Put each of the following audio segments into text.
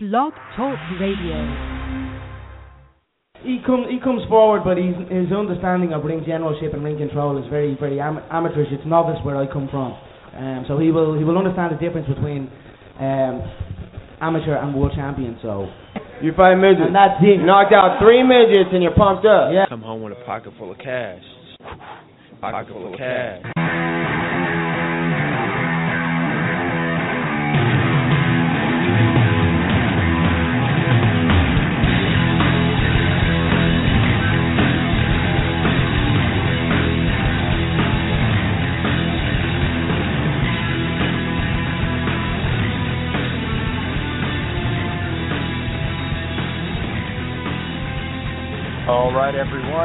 Blog Talk Radio. He comes he comes forward, but he's, his understanding of ring generalship and ring control is very very am- amateurish. It's novice where I come from, um, so he will he will understand the difference between um, amateur and world champion. So You fight midgets. and that's it. Knocked out three midgets and you're pumped up. Yeah. Come home with a pocket full of cash. Pocket full of cash. All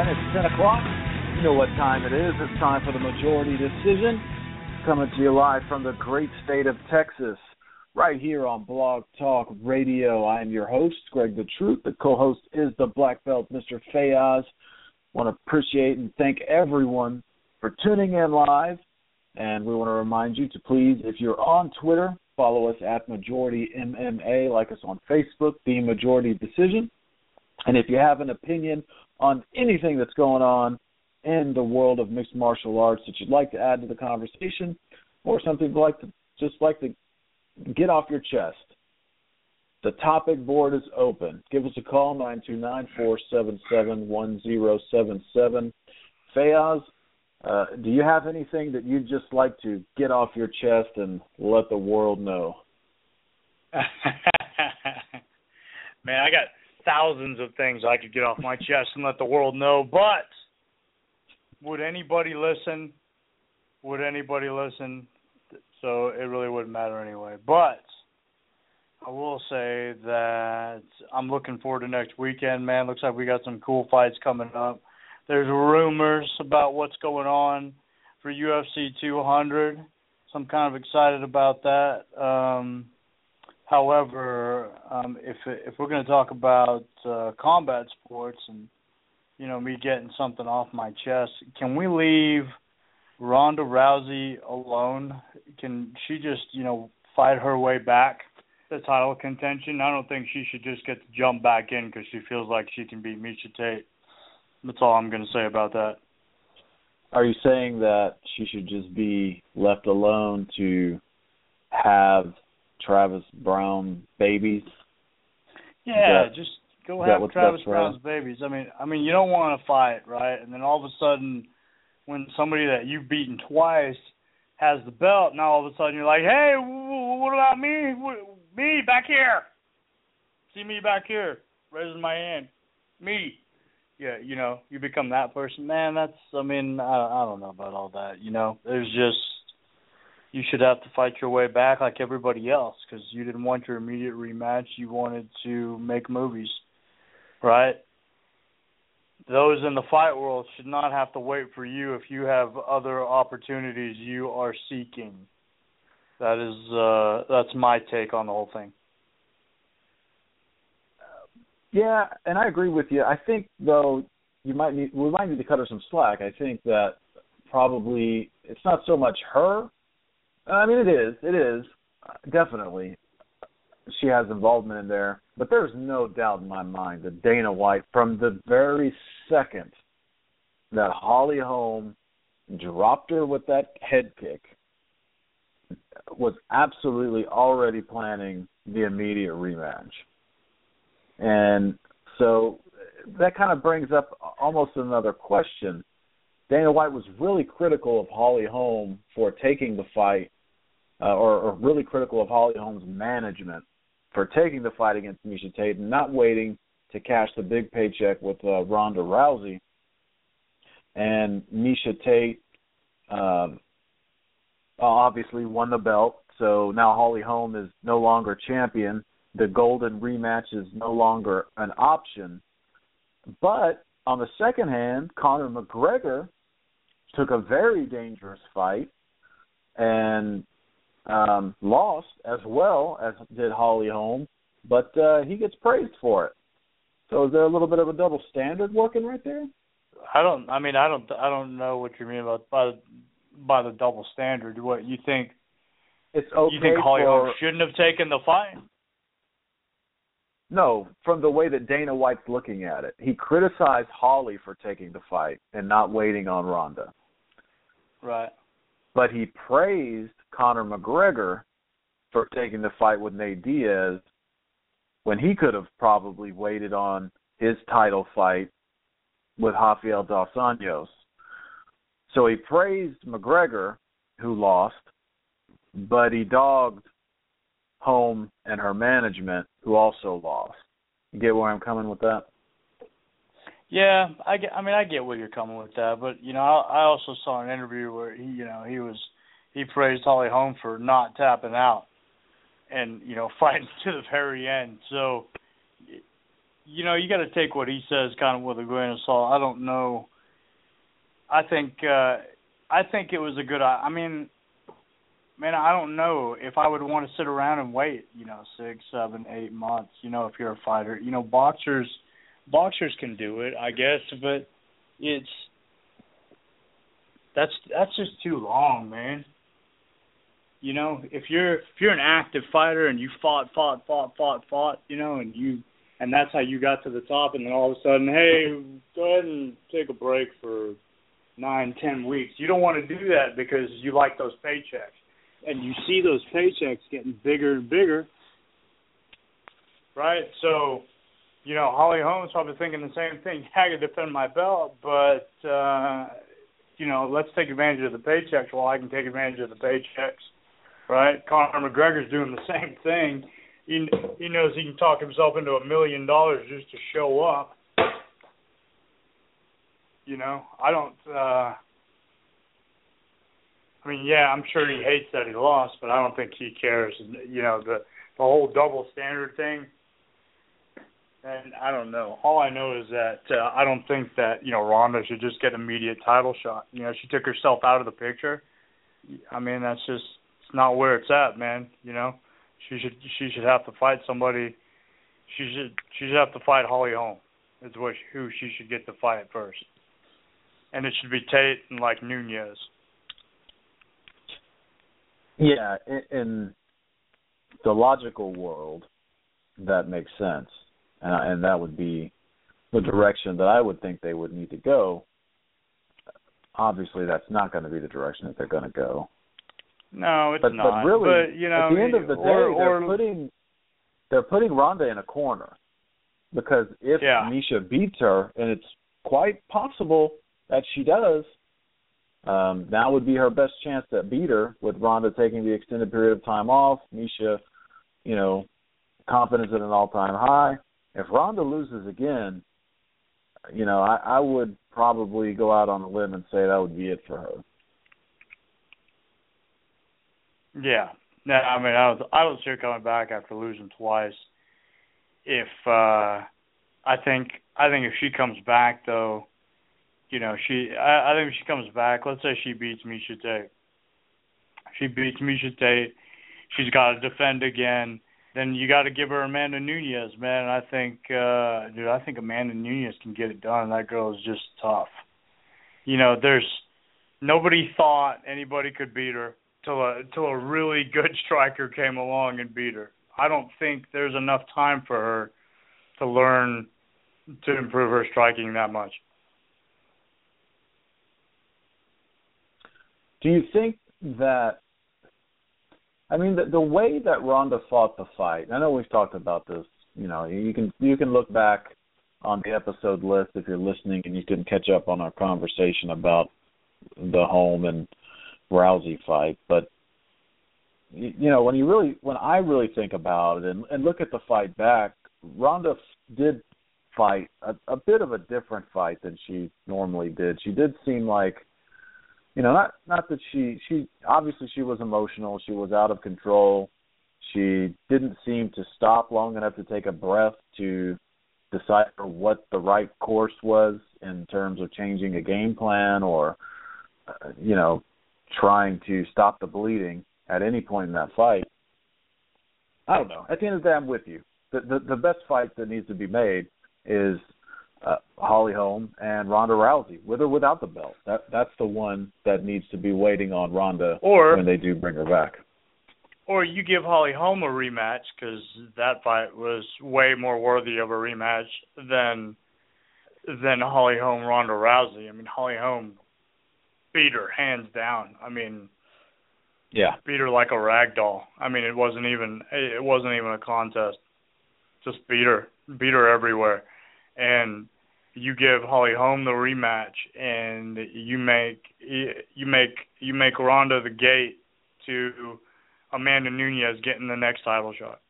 it's 10 o'clock. You know what time it is. It's time for the majority decision. Coming to you live from the great state of Texas, right here on Blog Talk Radio. I am your host, Greg the Truth. The co host is the Black Belt, Mr. Fayaz. Want to appreciate and thank everyone for tuning in live. And we want to remind you to please, if you're on Twitter, follow us at Majority MMA, like us on Facebook, The Majority Decision. And if you have an opinion on anything that's going on in the world of mixed martial arts that you'd like to add to the conversation, or something you'd like to just like to get off your chest, the topic board is open. Give us a call nine two nine four seven seven one zero seven seven. Fayaz, uh, do you have anything that you'd just like to get off your chest and let the world know? Man, I got thousands of things I could get off my chest and let the world know, but would anybody listen? Would anybody listen? So it really wouldn't matter anyway. But I will say that I'm looking forward to next weekend, man. Looks like we got some cool fights coming up. There's rumors about what's going on for UFC 200. So I'm kind of excited about that. Um However, um, if if we're going to talk about uh, combat sports and you know me getting something off my chest, can we leave Ronda Rousey alone? Can she just you know fight her way back to title contention? I don't think she should just get to jump back in because she feels like she can beat Miesha Tate. That's all I'm going to say about that. Are you saying that she should just be left alone to have Travis Browne babies? Yeah, that- just go have Travis best for her? Browne's babies. I mean, I mean, you don't want to fight, right? And then all of a sudden, when somebody that you've beaten twice has the belt, now all of a sudden you're like, hey, wh- what about me? Wh- Me back here? See me back here, raising my hand. Me. Yeah, you know, you become that person. Man, that's. I mean, I, I don't know about all that. You know, there's just you should have to fight your way back like everybody else because you didn't want your immediate rematch. You wanted to make movies, right? Those in the fight world should not have to wait for you if you have other opportunities you are seeking. That is uh that's my take on the whole thing. Yeah, and I agree with you. I think though you might need we might need to cut her some slack. I think that probably it's not so much her. I mean, it is. It is definitely. She has involvement in there, but there's no doubt in my mind that Dana White, from the very second that Holly Holm dropped her with that head kick, was absolutely already planning the immediate rematch. And so that kind of brings up almost another question. Dana White was really critical of Holly Holm for taking the fight, uh, or, or really critical of Holly Holm's management for taking the fight against Miesha Tate and not waiting to cash the big paycheck with uh, Ronda Rousey. And Miesha Tate um, obviously won the belt, so now Holly Holm is no longer champion. The golden rematch is no longer an option. But on the second hand, Conor McGregor took a very dangerous fight and um, lost as well as did Holly Holm, but uh, he gets praised for it. So is there a little bit of a double standard working right there? I don't. I mean, I don't. I don't know what you mean about by by the double standard. What you think? It's okay you think Holly for Holm shouldn't have taken the fight? No, from the way that Dana White's looking at it, he criticized Holly for taking the fight and not waiting on Ronda. Right. But he praised Conor McGregor for taking the fight with Nate Diaz when he could have probably waited on his title fight with Rafael dos Anjos. So he praised McGregor, who lost, but he dogged Holm and her management, who also lost. You get where I'm coming with that? Yeah, I get. I mean, I get where you're coming with that, but you know, I, I also saw an interview where he, you know, he was he praised Holly Holm for not tapping out and you know fighting to the very end. So, you know, you got to take what he says kind of with a grain of salt. I don't know. I think uh I think it was a good. I mean, man, I don't know if I would want to sit around and wait. You know, six, seven, eight months. You know, if you're a fighter, you know, boxers boxers can do it, I guess, but it's that's that's just too long, man. You know, if you're if you're an active fighter and you fought, fought, fought, fought, fought, you know, and you and that's how you got to the top, and then all of a sudden, hey, go ahead and take a break for nine, ten weeks. You don't want to do that because you like those paychecks, and you see those paychecks getting bigger and bigger, right? So, you know, Holly Holm's probably thinking the same thing. I can defend my belt, but uh, you know, let's take advantage of the paychecks while I can take advantage of the paychecks right? Conor McGregor's doing the same thing. He he knows he can talk himself into a million dollars just to show up. You know, I don't. uh I mean, yeah, I'm sure he hates that he lost, but I don't think he cares. You know, the the whole double standard thing. And I don't know. All I know is that uh, I don't think that you know Ronda should just get immediate title shot. You know, she took herself out of the picture. I mean, that's just it's not where it's at, man. You know, she should she should have to fight somebody. She should she should have to fight Holly Holm. Is what who she should get to fight first, and it should be Tate and like Nunes. Yeah, in the logical world, that makes sense, and and that would be the direction that I would think they would need to go. Obviously, that's not going to be the direction that they're going to go. No, it's but, not. But really, but, you know, at the end of the day, or, or, they're putting they're putting Ronda in a corner because if yeah. Miesha beats her, and it's quite possible that she does, um, now would be her best chance to beat her with Ronda taking the extended period of time off. Miesha, you know, confidence at an all-time high. If Ronda loses again, you know, I, I would probably go out on a limb and say that would be it for her. Yeah. No, I mean I was I was here coming back after losing twice. If uh I think I think if she comes back though, you know, she I, I think if she comes back, let's say she beats Miesha Tate. She beats Miesha Tate, she's gotta defend again. Then you gotta give her Amanda Nunes, man. I think uh dude, I think Amanda Nunes can get it done. That girl is just tough. You know, there's nobody thought anybody could beat her till a till a really good striker came along and beat her. I don't think there's enough time for her to learn to improve her striking that much. Do you think that I mean the the way that Ronda fought the fight, I know we've talked about this, you know, you can you can look back on the episode list if you're listening and you can catch up on our conversation about the Holm and Rousey fight, but you know when you really when I really think about it and, and look at the fight back, Ronda did fight a, a bit of a different fight than she normally did. She did seem like you know not not that she she obviously she was emotional, she was out of control. She didn't seem to stop long enough to take a breath to decipher what the right course was in terms of changing a game plan or uh, you know trying to stop the bleeding at any point in that fight. I don't know. At the end of the day, I'm with you. The the, the best fight that needs to be made is uh, Holly Holm and Ronda Rousey, with or without the belt. That that's the one that needs to be waiting on Ronda or, when they do bring her back. or you give Holly Holm a rematch because that fight was way more worthy of a rematch than than Holly Holm Ronda Rousey. I mean, Holly Holm beat her hands down. I mean, yeah, beat her like a rag doll. I mean, it wasn't even it wasn't even a contest. Just beat her, beat her everywhere, and you give Holly Holm the rematch, and you make you make you make Ronda the gate to Amanda Nunes getting the next title shot.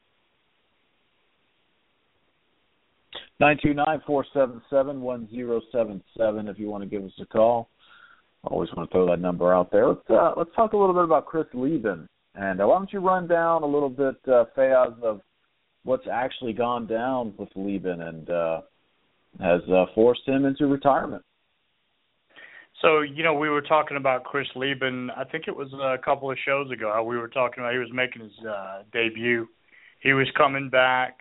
Nine two nine four seven seven one zero seven seven. If you want to give us a call, always want to throw that number out there. Let's uh, let's talk a little bit about Chris Leben, and uh, why don't you run down a little bit, uh, Fayaz, of what's actually gone down with Leben and uh, has uh, forced him into retirement. So you know, we were talking about Chris Leben, I think it was a couple of shows ago. How we were talking about he was making his uh, debut. He was coming back,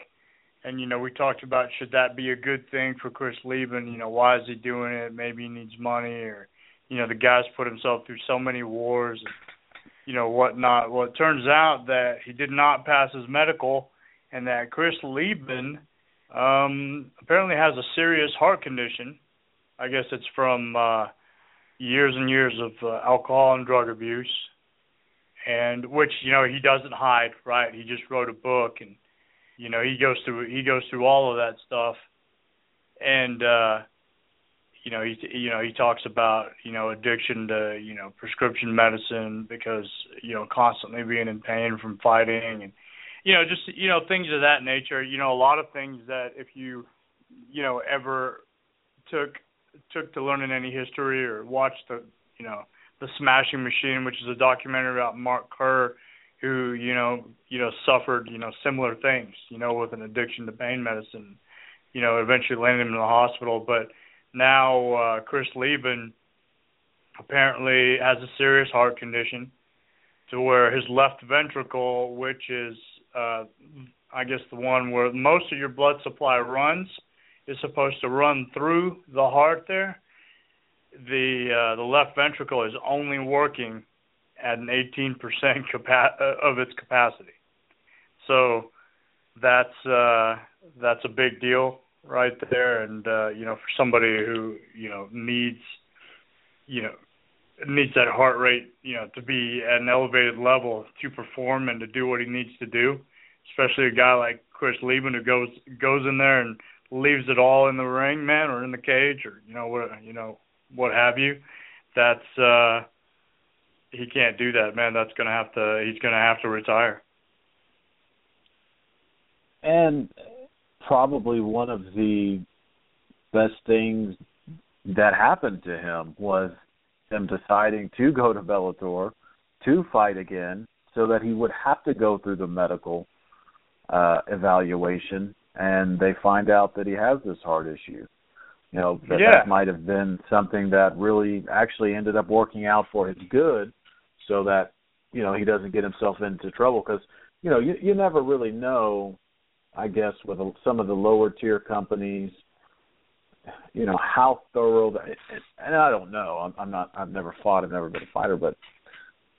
and you know, we talked about should that be a good thing for Chris Leben? You know, why is he doing it? Maybe he needs money, or you know, the guy's put himself through so many wars, and, you know, whatnot. Well, it turns out that he did not pass his medical, and that Chris Leben um apparently has a serious heart condition. I guess it's from uh years and years of uh, alcohol and drug abuse. And which you know he doesn't hide right? He just wrote a book and you know he goes through he goes through all of that stuff. And uh you know he you know he talks about you know addiction to you know prescription medicine because you know constantly being in pain from fighting and you know just you know things of that nature you know a lot of things that if you you know ever took took to learning any history or watched the you know the Smashing Machine, which is a documentary about Mark Kerr, who you know you know suffered you know similar things, you know, with an addiction to pain medicine, you know, eventually landed him in the hospital. But now uh, Chris Leben apparently has a serious heart condition, to where his left ventricle, which is uh, I guess the one where most of your blood supply runs, is supposed to run through the heart there. The uh, the left ventricle is only working at an 18% capa- uh, of its capacity. So that's uh, that's a big deal right there, and uh, you know for somebody who you know needs you know needs that heart rate you know to be at an elevated level to perform and to do what he needs to do, especially a guy like Chris Leben who goes goes in there and leaves it all in the ring, man, or in the cage, or you know what you know what have you. That's uh he can't do that, man. That's gonna have to he's gonna have to retire. And probably one of the best things that happened to him was him deciding to go to Bellator to fight again so that he would have to go through the medical uh evaluation and they find out that he has this heart issue. You know, that, yeah. that might have been something that really actually ended up working out for his good so that, you know, he doesn't get himself into trouble because, you know, you you never really know I guess with some of the lower tier companies, you know how thorough that. And I don't know. I'm, I'm not. I've never fought. I've never been a fighter, but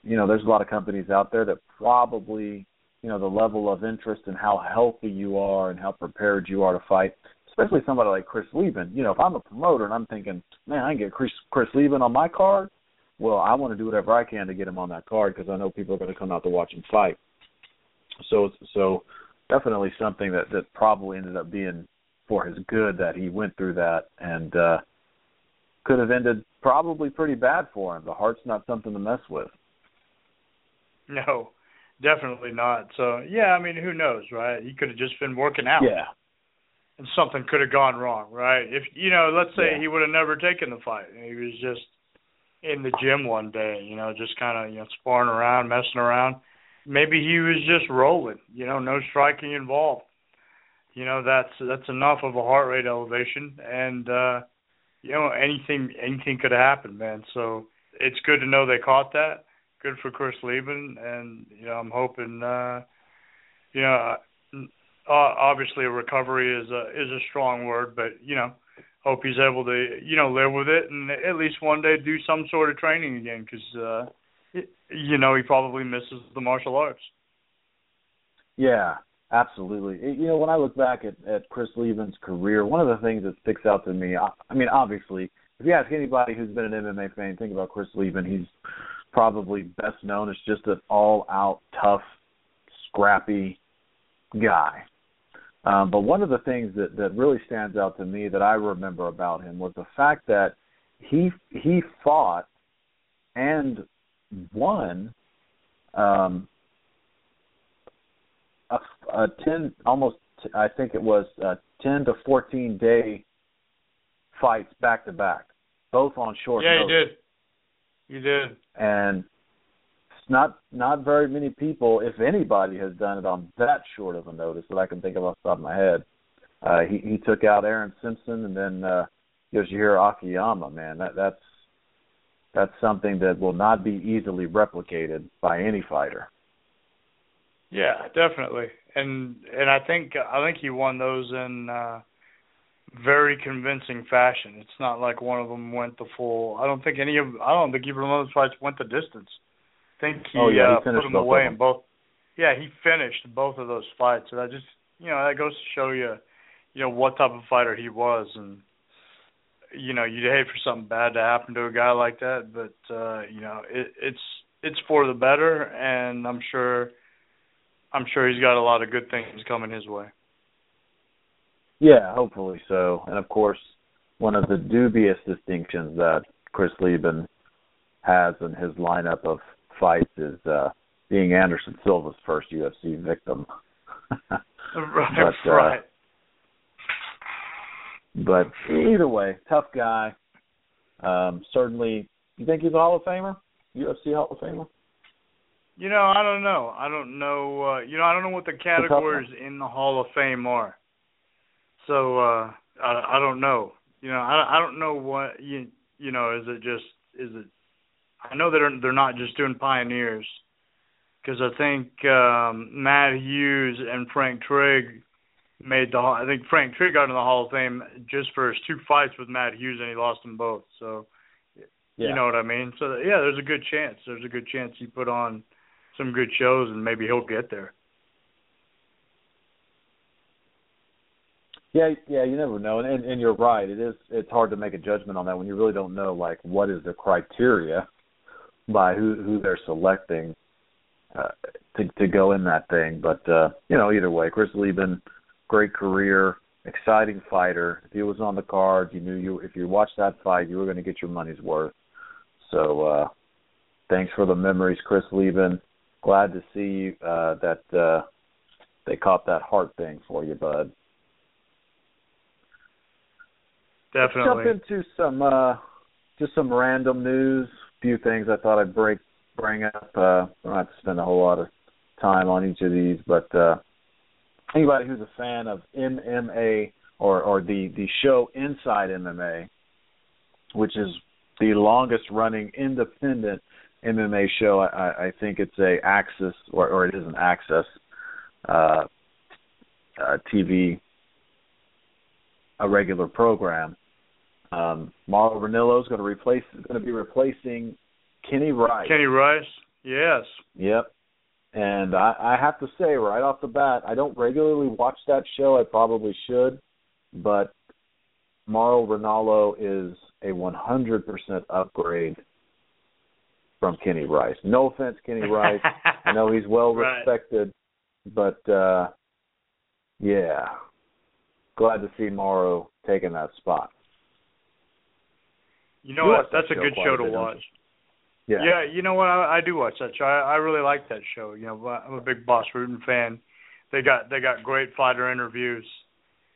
you know, there's a lot of companies out there that probably, you know, the level of interest in how healthy you are and how prepared you are to fight. Especially somebody like Chris Leben. You know, if I'm a promoter and I'm thinking, man, I can get Chris Chris Leben on my card. Well, I want to do whatever I can to get him on that card because I know people are going to come out to watch him fight. So, so definitely something that that probably ended up being for his good that he went through that and uh could have ended probably pretty bad for him. The heart's not something to mess with. No, definitely not. So yeah, I mean, who knows, right? He could have just been working out. Yeah. And something could have gone wrong, right? If you know, let's say Yeah. he would have never taken the fight. He was just in the gym one day, you know, just kind of you know sparring around, messing around. Maybe he was just rolling, you know, no striking involved. You know, that's that's enough of a heart rate elevation, and uh, you know anything anything could have happened, man. So it's good to know they caught that. Good for Chris Leben, and you know I'm hoping, uh, you know, uh, obviously a recovery is a is a strong word, but you know, hope he's able to you know live with it and at least one day do some sort of training again because uh, you know he probably misses the martial arts. Yeah, absolutely. You know, when I look back at, at Chris Leben's career, one of the things that sticks out to me, I, I mean, obviously, if you ask anybody who's been an MMA fan, think about Chris Leben. He's probably best known as just an all-out tough, scrappy guy. Um, but one of the things that that really stands out to me that I remember about him was the fact that he he fought and won um, a, a ten almost I think it was a ten to fourteen day fights back to back, both on short Yeah, you did. You did. And it's not not very many people, if anybody, has done it on that short of a notice that I can think of off the top of my head. Uh, he he took out Aaron Simpson and then uh, Yoshihiro Akiyama. Man, that that's that's something that will not be easily replicated by any fighter. Yeah, definitely. And and I think I think he won those in uh very convincing fashion. It's not like one of them went the full. I don't think any of I don't think either one of those fights went the distance. I think he, Oh, yeah, he uh, finished put them away in both. Yeah, he finished both of those fights. So that just you know that goes to show you, you know what type of fighter he was, and you know you'd hate for something bad to happen to a guy like that, but uh, you know it, it's it's for the better, and I'm sure. I'm sure he's got a lot of good things coming his way. Yeah, hopefully so. And of course, one of the dubious distinctions that Chris Leben has in his lineup of fights is uh being Anderson Silva's first UFC victim. Right, But, uh, right. but either way, tough guy. Um certainly you think he's a Hall of Famer? UFC Hall of Famer? You know, I don't know. I don't know. Uh, you know, I don't know what the categories in the Hall of Fame are. So uh, I, I don't know. You know, I, I don't know what you you know. Is it just is it? I know they're they're not just doing pioneers because I think um, Matt Hughes and Frank Trigg made the. I think Frank Trigg got into the Hall of Fame just for his two fights with Matt Hughes and he lost them both. So Yeah. you know what I mean. So yeah, there's a good chance. There's a good chance he put on some good shows and maybe he'll get there. Yeah, yeah, you never know, and, and and you're right. It is it's hard to make a judgment on that when you really don't know like what is the criteria by who who they're selecting uh, to to go in that thing. But uh, you know, either way, Chris Leben, great career, exciting fighter. If he was on the card, you knew you if you watched that fight, you were going to get your money's worth. So uh, thanks for the memories, Chris Leben. Glad to see you uh, that uh, they caught that heart thing for you, bud. Definitely. Let's jump into some uh just some random news. A few things I thought I'd break bring up. Uh I don't have to spend a whole lot of time on each of these, but uh anybody who's a fan of MMA or or the the show Inside MMA, which is the longest running independent MMA show. I, I think it's a AXS or or it is an AXS uh, uh TV a regular program. Um, Mauro Ranallo is going to replace is going to be replacing Kenny Rice. Kenny Rice. Yes. Yep. And I, I have to say right off the bat, I don't regularly watch that show. I probably should, but Mauro Ranallo is a 100% upgrade from Kenny Rice. No offense, Kenny Rice. I know he's well Right. respected, but uh yeah, glad to see Mauro taking that spot. You know You what? watch that That's a good show to watch. Yeah. Yeah, you know what? I, I do watch that show. I, I really like that show. You know, I'm a big Bas Rutten fan. They got they got great fighter interviews.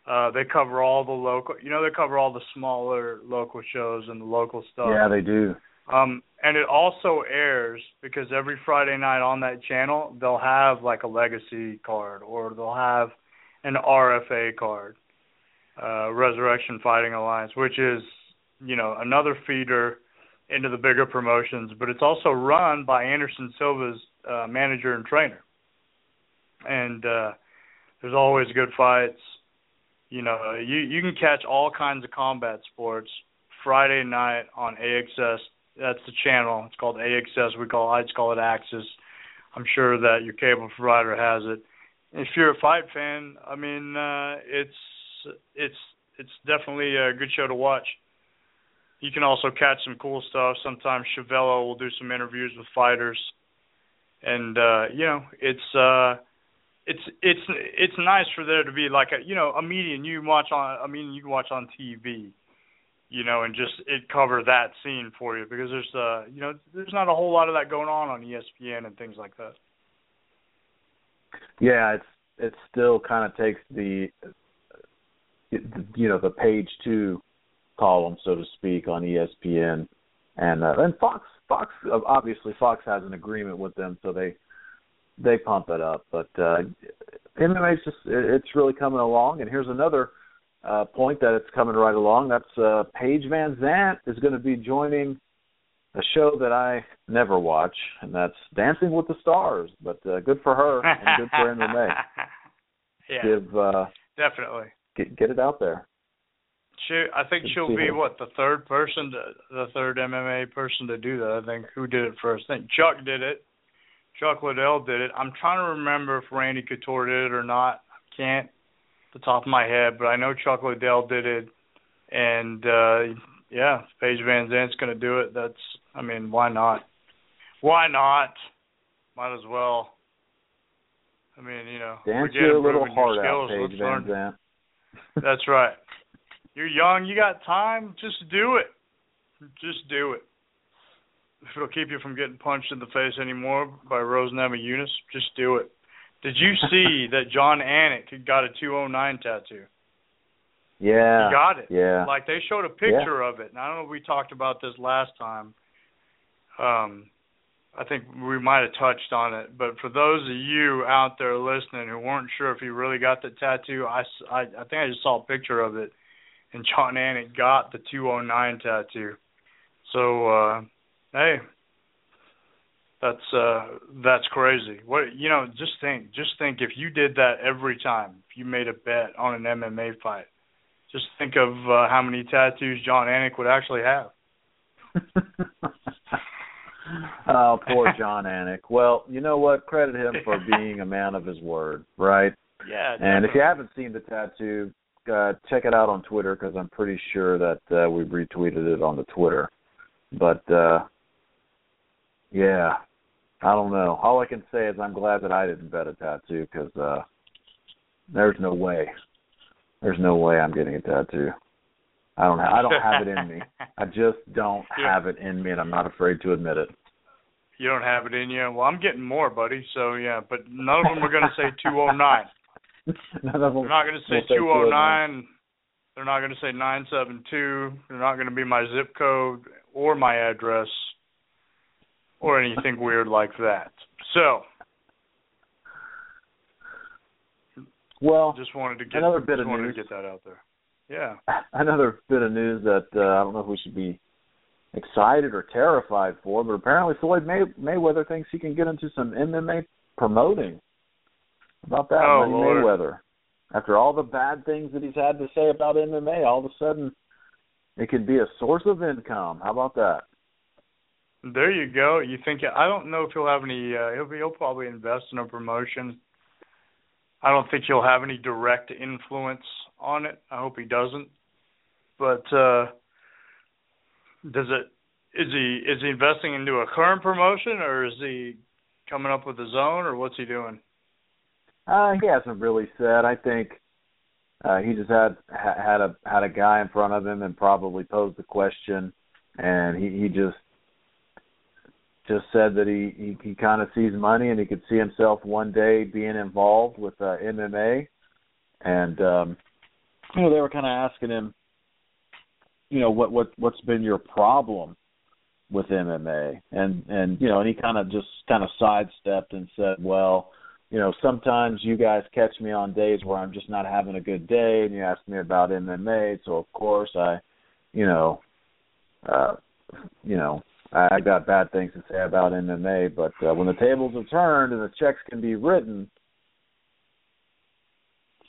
Uh, they cover all the local. You know, they cover all the smaller local shows and the local stuff. Yeah, they do. Um, and it also airs because every Friday night on that channel they'll have like a legacy card or they'll have an RFA card, uh, Resurrection Fighting Alliance, which is you know another feeder into the bigger promotions, but it's also run by Anderson Silva's uh, manager and trainer. And uh, there's always good fights. You know, you you can catch all kinds of combat sports Friday night on AXS. That's the channel. It's called AXS. We call I call it Axis. I'm sure that your cable provider has it. if you're a fight fan, I mean, uh, it's it's it's definitely a good show to watch. You can also catch some cool stuff. Sometimes Chevello will do some interviews with fighters, and uh, you know, it's uh, it's it's it's nice for there to be like a you know a median you watch on a meeting you can watch on TV, you know, and just it cover that scene for you because there's uh you know there's not a whole lot of that going on on ESPN and things like that. Yeah, it's it still kind of takes the you know the page two column so to speak on ESPN and uh, and Fox Fox obviously Fox has an agreement with them so they they pump it up. But uh, MMA's just it's really coming along. And here's another uh, point that it's coming right along. That's uh, Paige VanZant is going to be joining a show that I never watch, and that's Dancing with the Stars. But uh, good for her and good for MMA. yeah, Give uh, definitely get get it out there. She, I think Good she'll be her. what the third person, to, the third MMA person to do that. I think who did it first? I think Chuck did it. Chuck Liddell did it. I'm trying to remember if Randy Couture did it or not. I can't the top of my head, but I know Chuck Liddell did it. And uh yeah, Paige Van Zant's gonna do it. That's I mean, why not? Why not? Might as well. I mean, you know, Dance your little improving your heart out, skills. Paige Van Zant. that's right. You're young, you got time, just do it. Just do it. If it'll keep you from getting punched in the face anymore by Rose Namajunas, just do it. Did you see that Jon Anik got a 209 tattoo? Yeah. He got it. Yeah. Like they showed a picture of it. And I don't know if we talked about this last time. Um I think we might have touched on it, but for those of you out there listening who weren't sure if he really got the tattoo, I I think I just saw a picture of it, and Jon Anik got the 209 tattoo. So, uh, hey, that's uh, that's crazy. What you know? Just think, just think if you did that every time, if you made a bet on an MMA fight, just think of uh, how many tattoos Jon Anik would actually have. oh, poor Jon Anik. Well, you know what? Credit him for being a man of his word, right? Yeah. And if you haven't seen the tattoo, uh, check it out on Twitter because I'm pretty sure that uh, we retweeted it on the Twitter. But uh, yeah, I don't know. All I can say is I'm glad that I didn't bet a tattoo because uh, there's no way, there's no way I'm getting a tattoo. I don't. Ha- I don't have it in me. I just don't Yeah. have it in me, and I'm not afraid to admit it. You don't have it in you. Well, I'm getting more, buddy. So yeah, but none of them are going to say 209. None of them They're not going to say 209. They're not going to say 972. They're not going to be my zip code or my address or anything weird like that. So, Well, just wanted to get Another bit of news. to get that out there. Yeah. another bit of news that uh, I don't know if we should be excited or terrified for, but apparently Floyd May- Mayweather thinks he can get into some MMA promoting. About that, Oh, Lord. Mayweather? After all the bad things that he's had to say about MMA, all of a sudden it could be a source of income. How about that? There you go. You think I don't know if he'll have any uh, he'll be he'll probably invest in a promotion. I don't think he'll have any direct influence on it. I hope he doesn't. But uh does it is he is he investing into a current promotion or is he coming up with his own or what's he doing? Uh, he hasn't really said. I think uh, he just had had a had a guy in front of him and probably posed the question, and he he just just said that he he, he kind of sees money and he could see himself one day being involved with uh, MMA, and um, you know they were kind of asking him, you know what what what's been your problem with MMA, and and you know and he kind of just kind of sidestepped and said, well you know, sometimes you guys catch me on days where I'm just not having a good day, and you ask me about MMA. So of course I, you know, uh, you know, I got bad things to say about MMA. But uh, when the tables are turned and the checks can be written,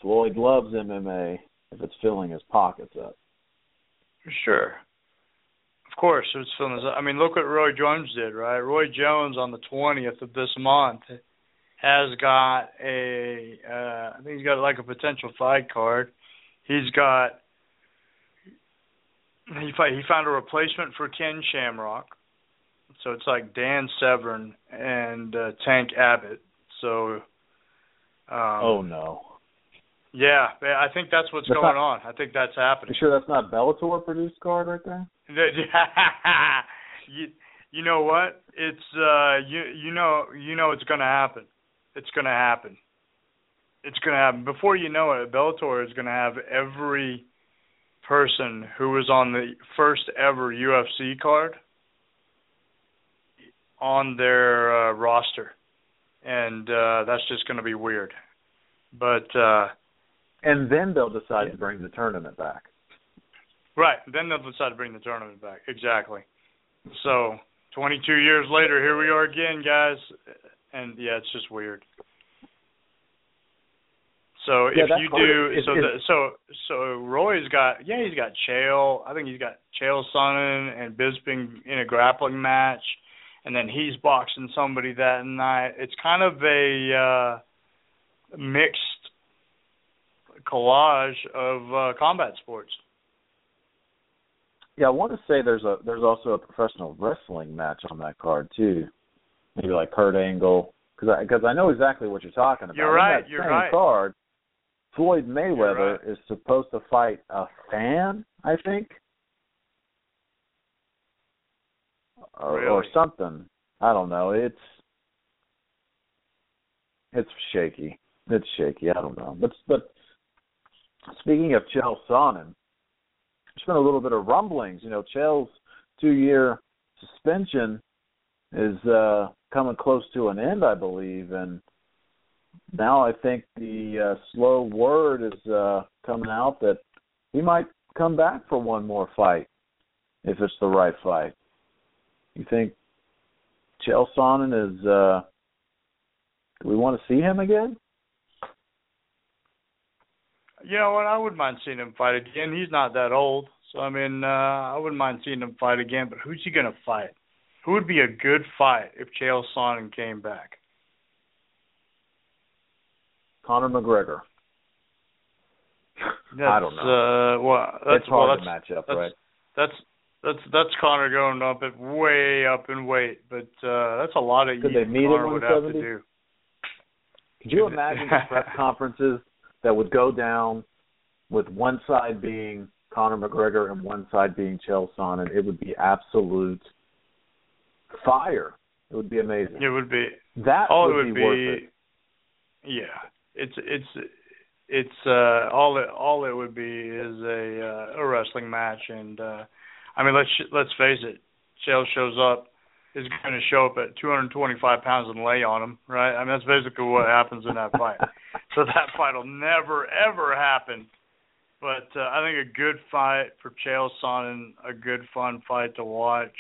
Floyd loves MMA if it's filling his pockets up. Sure. Of course, it's filling his I mean, look what Roy Jones did, right? Roy Jones on the 20th of this month has got a uh I think he's got like a potential fight card. He's got he fight, he found a replacement for Ken Shamrock. So it's like Dan Severn and uh, Tank Abbott. So um oh no. yeah, I think that's what's That's going not- on. I think that's happening. You sure that's not Bellator produced card right there? you you know what? It's uh you you know you know it's gonna happen. It's gonna happen. It's gonna happen. Before you know it, Bellator is gonna have every person who was on the first ever UFC card on their uh, roster. And uh that's just gonna be weird. But uh And then they'll decide to bring the tournament back. Right. Then they'll decide to bring the tournament back. Exactly. So, 22 years later, here we are again, guys. And yeah, it's just weird. So Yeah, if you do, It- so it- the, so so Roy's got yeah he's got Chael. I think he's got Chael Sonnen and Bisping in a grappling match, and then he's boxing somebody that night. It's kind of a uh, mixed collage of uh, combat sports. Yeah, I want to say there's a there's also a professional wrestling match on that card too. Maybe like Kurt Angle, because I because I know exactly what you're talking about. You're right, you're right. card, Floyd Mayweather right. is supposed to fight a fan, I think, or, or something. I don't know. It's it's shaky. It's shaky. I don't know. But but speaking of Chael Sonnen, there's been a little bit of rumblings. You know, Chael's two-year suspension is uh, coming close to an end, I believe, and now I think the uh, slow word is uh, coming out that he might come back for one more fight if it's the right fight. You think Chael Sonnen is? Uh, do we want to see him again? You know what? I wouldn't mind seeing him fight again. He's not that old, so I mean, uh, I wouldn't mind seeing him fight again. But who's he gonna fight? Who would be a good fight if Chael Sonnen came back? Conor McGregor. That's, I don't know. Uh, well, that's it's hard well, to match up, that's, right? That's that's that's Conor going up at way up in weight, but uh that's a lot of Could they meet Conor would have to do. Could you imagine the press conferences that would go down with one side being Conor McGregor and one side being Chael Sonnen? It would be absolute fire. It would be amazing. It would be That all would, it would be, worth it. Yeah, it's it's it's uh all it all it would be is a uh, a wrestling match, and uh I mean let's let's face it, Chael shows up is going to show up at 225 pounds and lay on him, right? I mean that's basically what happens in that fight. so that fight will never ever happen. But uh, I think a good fight for Chael Sonnen, a good fun fight to watch.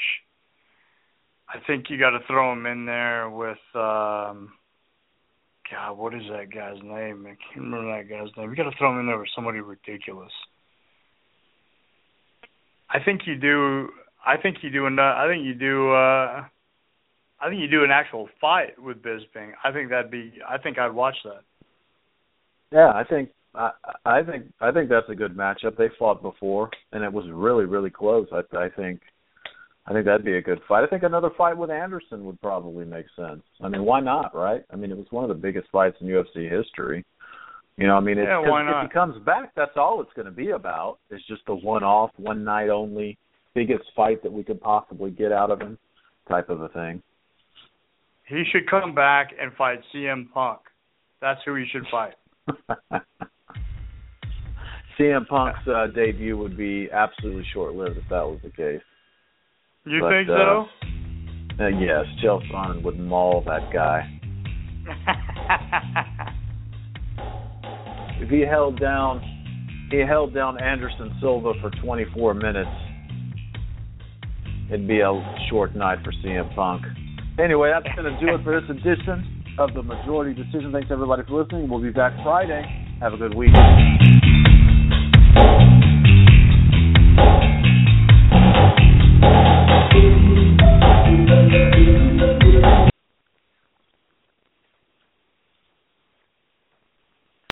I think you got to throw him in there with um God, what is that guy's name? I can't remember that guy's name. You got to throw him in there with somebody ridiculous. I think you do. I think you do. an- I think you do. uh I think you do an actual fight with Bisping. I think that'd be. I think I'd watch that. Yeah, I think I I think I think that's a good matchup. They fought before and it was really really close. I I think I think that'd be a good fight. I think another fight with Anderson would probably make sense. I mean, why not, right? I mean, it was one of the biggest fights in UFC history. You know, I mean, it's, Yeah, why if he comes back, that's all it's going to be about. It's just a one-off, one night only, biggest fight that we could possibly get out of him, type of a thing. He should come back and fight CM Punk. That's who he should fight. CM Punk's uh, debut would be absolutely short-lived if that was the case. You But, think uh, so? Uh, yes, Chael Sonnen would maul that guy. If he held down, he held down Anderson Silva for 24 minutes. It'd be a short night for CM Punk. Anyway, that's going to do it for this edition of the Majority Decision. Thanks everybody for listening. We'll be back Friday. Have a good week. Thank you.